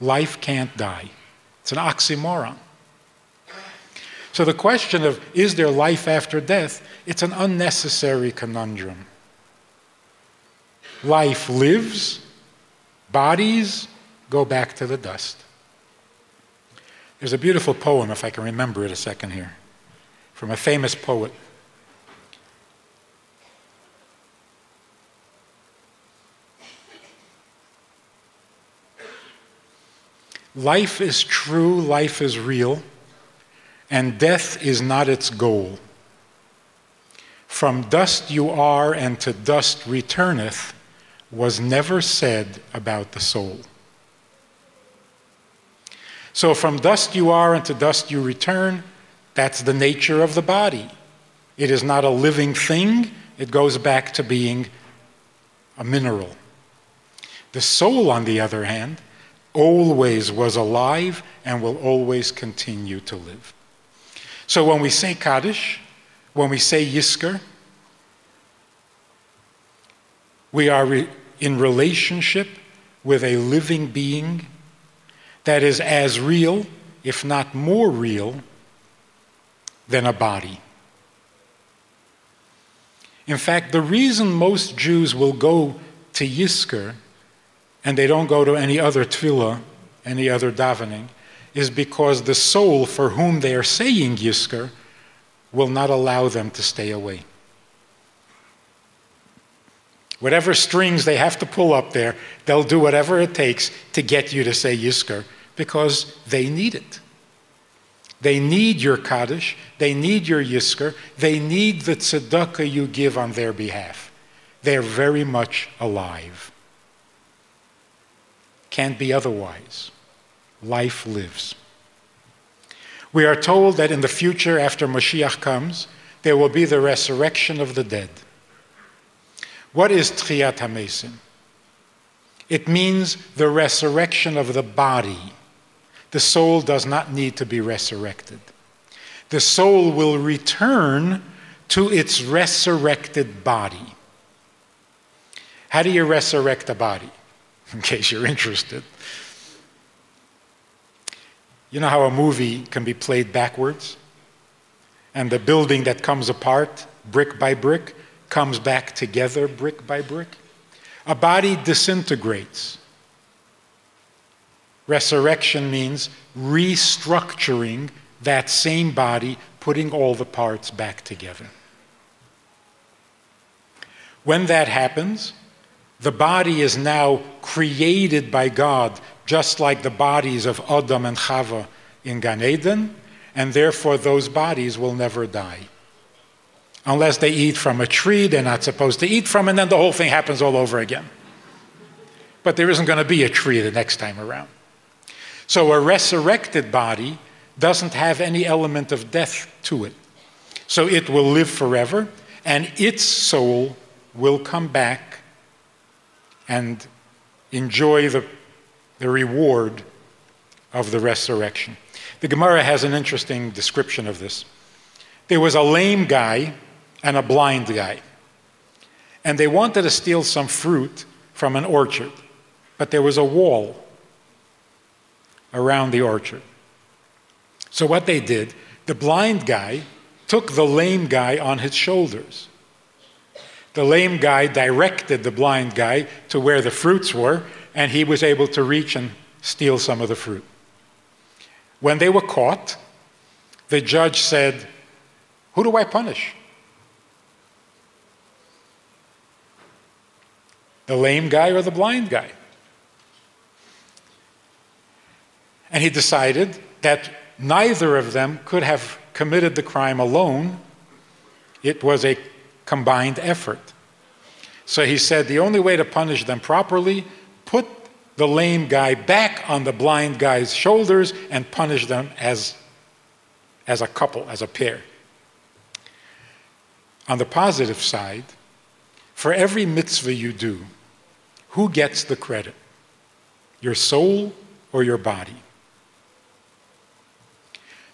Life can't die. It's an oxymoron. So the question of is there life after death, it's an unnecessary conundrum. Life lives, bodies go back to the dust. There's a beautiful poem, if I can remember it a second here, from a famous poet. Life is true, life is real, and death is not its goal. From dust you are, and to dust returneth, was never said about the soul. So, from dust you are, and to dust you return, that's the nature of the body. It is not a living thing, it goes back to being a mineral. The soul, on the other hand, always was alive and will always continue to live. So when we say Kaddish, when we say Yizkor, we are re- in relationship with a living being that is as real, if not more real, than a body. In fact, the reason most Jews will go to Yizkor and they don't go to any other tefillah, any other davening, is because the soul for whom they are saying Yizkor will not allow them to stay away. Whatever strings they have to pull up there, they'll do whatever it takes to get you to say Yizkor because they need it. They need your Kaddish, they need your Yizkor, they need the tzedakah you give on their behalf. They're very much alive. Can't be otherwise. Life lives. We are told that in the future, after Moshiach comes, there will be the resurrection of the dead. What is Tchiyat HaMesim? It means the resurrection of the body. The soul does not need to be resurrected. The soul will return to its resurrected body. How do you resurrect a body? In case you're interested. You know how a movie can be played backwards? And the building that comes apart, brick by brick, comes back together, brick by brick? A body disintegrates. Resurrection means restructuring that same body, putting all the parts back together. When that happens, the body is now created by God, just like the bodies of Adam and Chava in Gan Eden, and therefore those bodies will never die. Unless they eat from a tree they're not supposed to eat from, and then the whole thing happens all over again. But there isn't going to be a tree the next time around. So a resurrected body doesn't have any element of death to it. So it will live forever, and its soul will come back and enjoy the, the reward of the resurrection. The Gemara has an interesting description of this. There was a lame guy and a blind guy, and they wanted to steal some fruit from an orchard, but there was a wall around the orchard. So, what they did, the blind guy took the lame guy on his shoulders. The lame guy directed the blind guy to where the fruits were, and he was able to reach and steal some of the fruit. When they were caught, the judge said, Who do I punish? The lame guy or the blind guy? And he decided that neither of them could have committed the crime alone. It was a combined effort. So he said the only way to punish them properly, put the lame guy back on the blind guy's shoulders and punish them as, as a couple, as a pair. On the positive side, for every mitzvah you do, who gets the credit? Your soul or your body?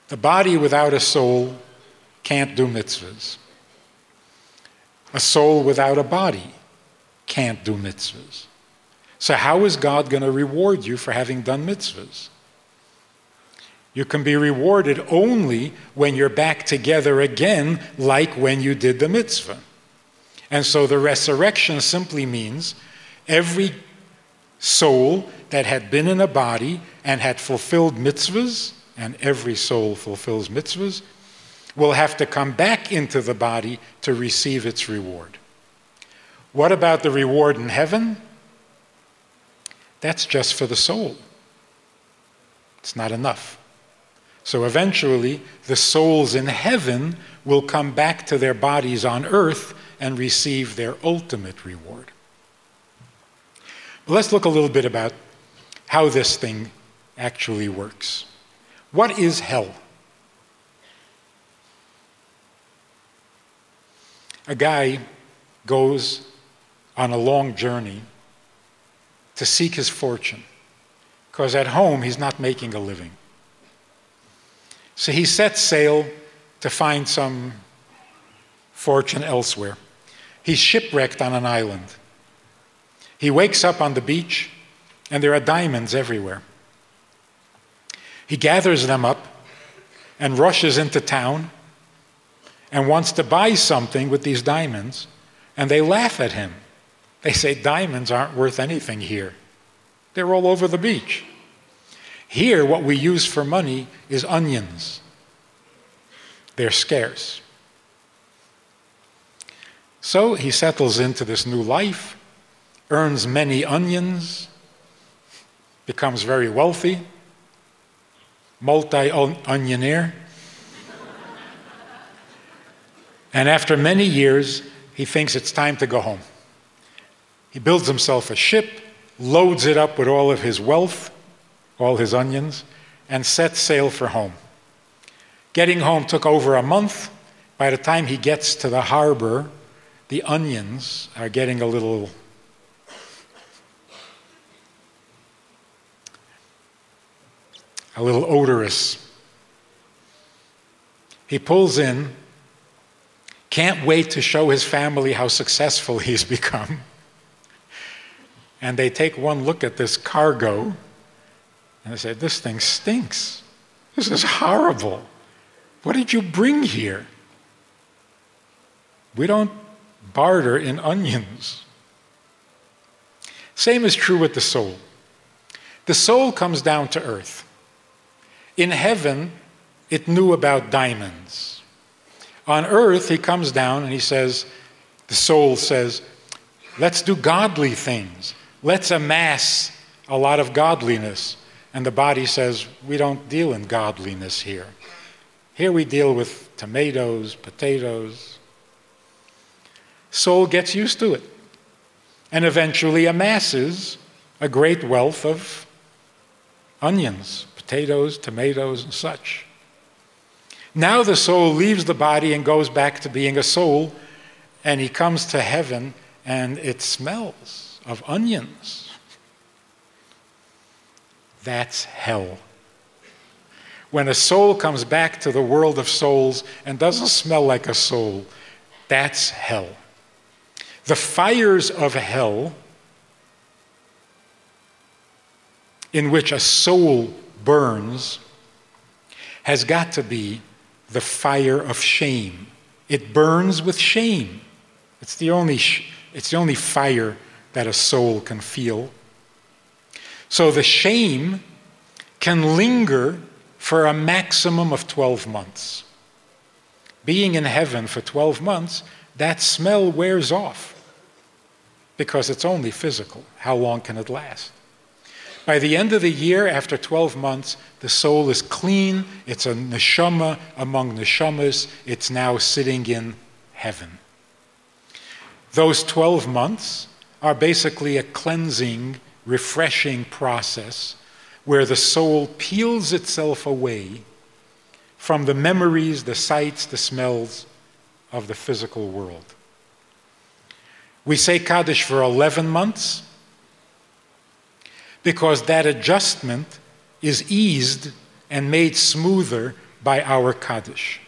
The body without a soul can't do mitzvahs. A soul without a body can't do mitzvahs. So, how is God going to reward you for having done mitzvahs? You can be rewarded only when you're back together again, like when you did the mitzvah. And so the resurrection simply means every soul that had been in a body and had fulfilled mitzvahs, and every soul fulfills mitzvahs, will have to come back into the body to receive its reward. What about the reward in heaven? That's just for the soul. It's not enough. So eventually, the souls in heaven will come back to their bodies on earth and receive their ultimate reward. But let's look a little bit about how this thing actually works. What is hell? A guy goes on a long journey to seek his fortune because at home he's not making a living. So he sets sail to find some fortune elsewhere. He's shipwrecked on an island. He wakes up on the beach and there are diamonds everywhere. He gathers them up and rushes into town and wants to buy something with these diamonds, and they laugh at him. They say, Diamonds aren't worth anything here. They're all over the beach. Here, what we use for money is onions, they're scarce. So he settles into this new life, earns many onions, becomes very wealthy, multi onionaire. And after many years, he thinks it's time to go home. He builds himself a ship, loads it up with all of his wealth, all his onions, and sets sail for home. Getting home took over a month. By the time he gets to the harbor, the onions are getting a little a little odorous. He pulls in, can't wait to show his family how successful he's become. And they take one look at this cargo and they say, This thing stinks. This is horrible. What did you bring here? We don't barter in onions. Same is true with the soul. The soul comes down to earth. In heaven, it knew about diamonds. On earth, he comes down and he says, the soul says, let's do godly things. Let's amass a lot of godliness. And the body says, we don't deal in godliness here. Here we deal with tomatoes, potatoes. Soul gets used to it and eventually amasses a great wealth of onions potatoes, tomatoes, and such. Now the soul leaves the body and goes back to being a soul, and he comes to heaven and it smells of onions. That's hell. When a soul comes back to the world of souls and doesn't smell like a soul, that's hell. The fires of hell, in which a soul burns has got to be the fire of shame. It burns with shame. It's the only, it's the only fire that a soul can feel. So the shame can linger for a maximum of 12 months. Being in heaven for 12 months, that smell wears off because it's only physical. How long can it last? By the end of the year, after 12 months, the soul is clean. It's a neshama among neshamas. It's now sitting in heaven. Those 12 months are basically a cleansing refreshing process where the soul peels itself away from the memories, the sights, the smells of the physical world. We say Kaddish for 11 months because that adjustment is eased and made smoother by our Kaddish.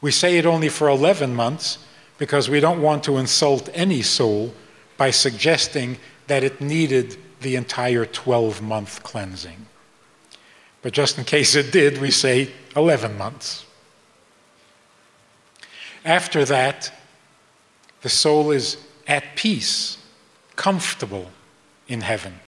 We say it only for 11 months because we don't want to insult any soul by suggesting that it needed the entire 12 month cleansing. But just in case it did, we say 11 months. After that, the soul is at peace, comfortable in heaven.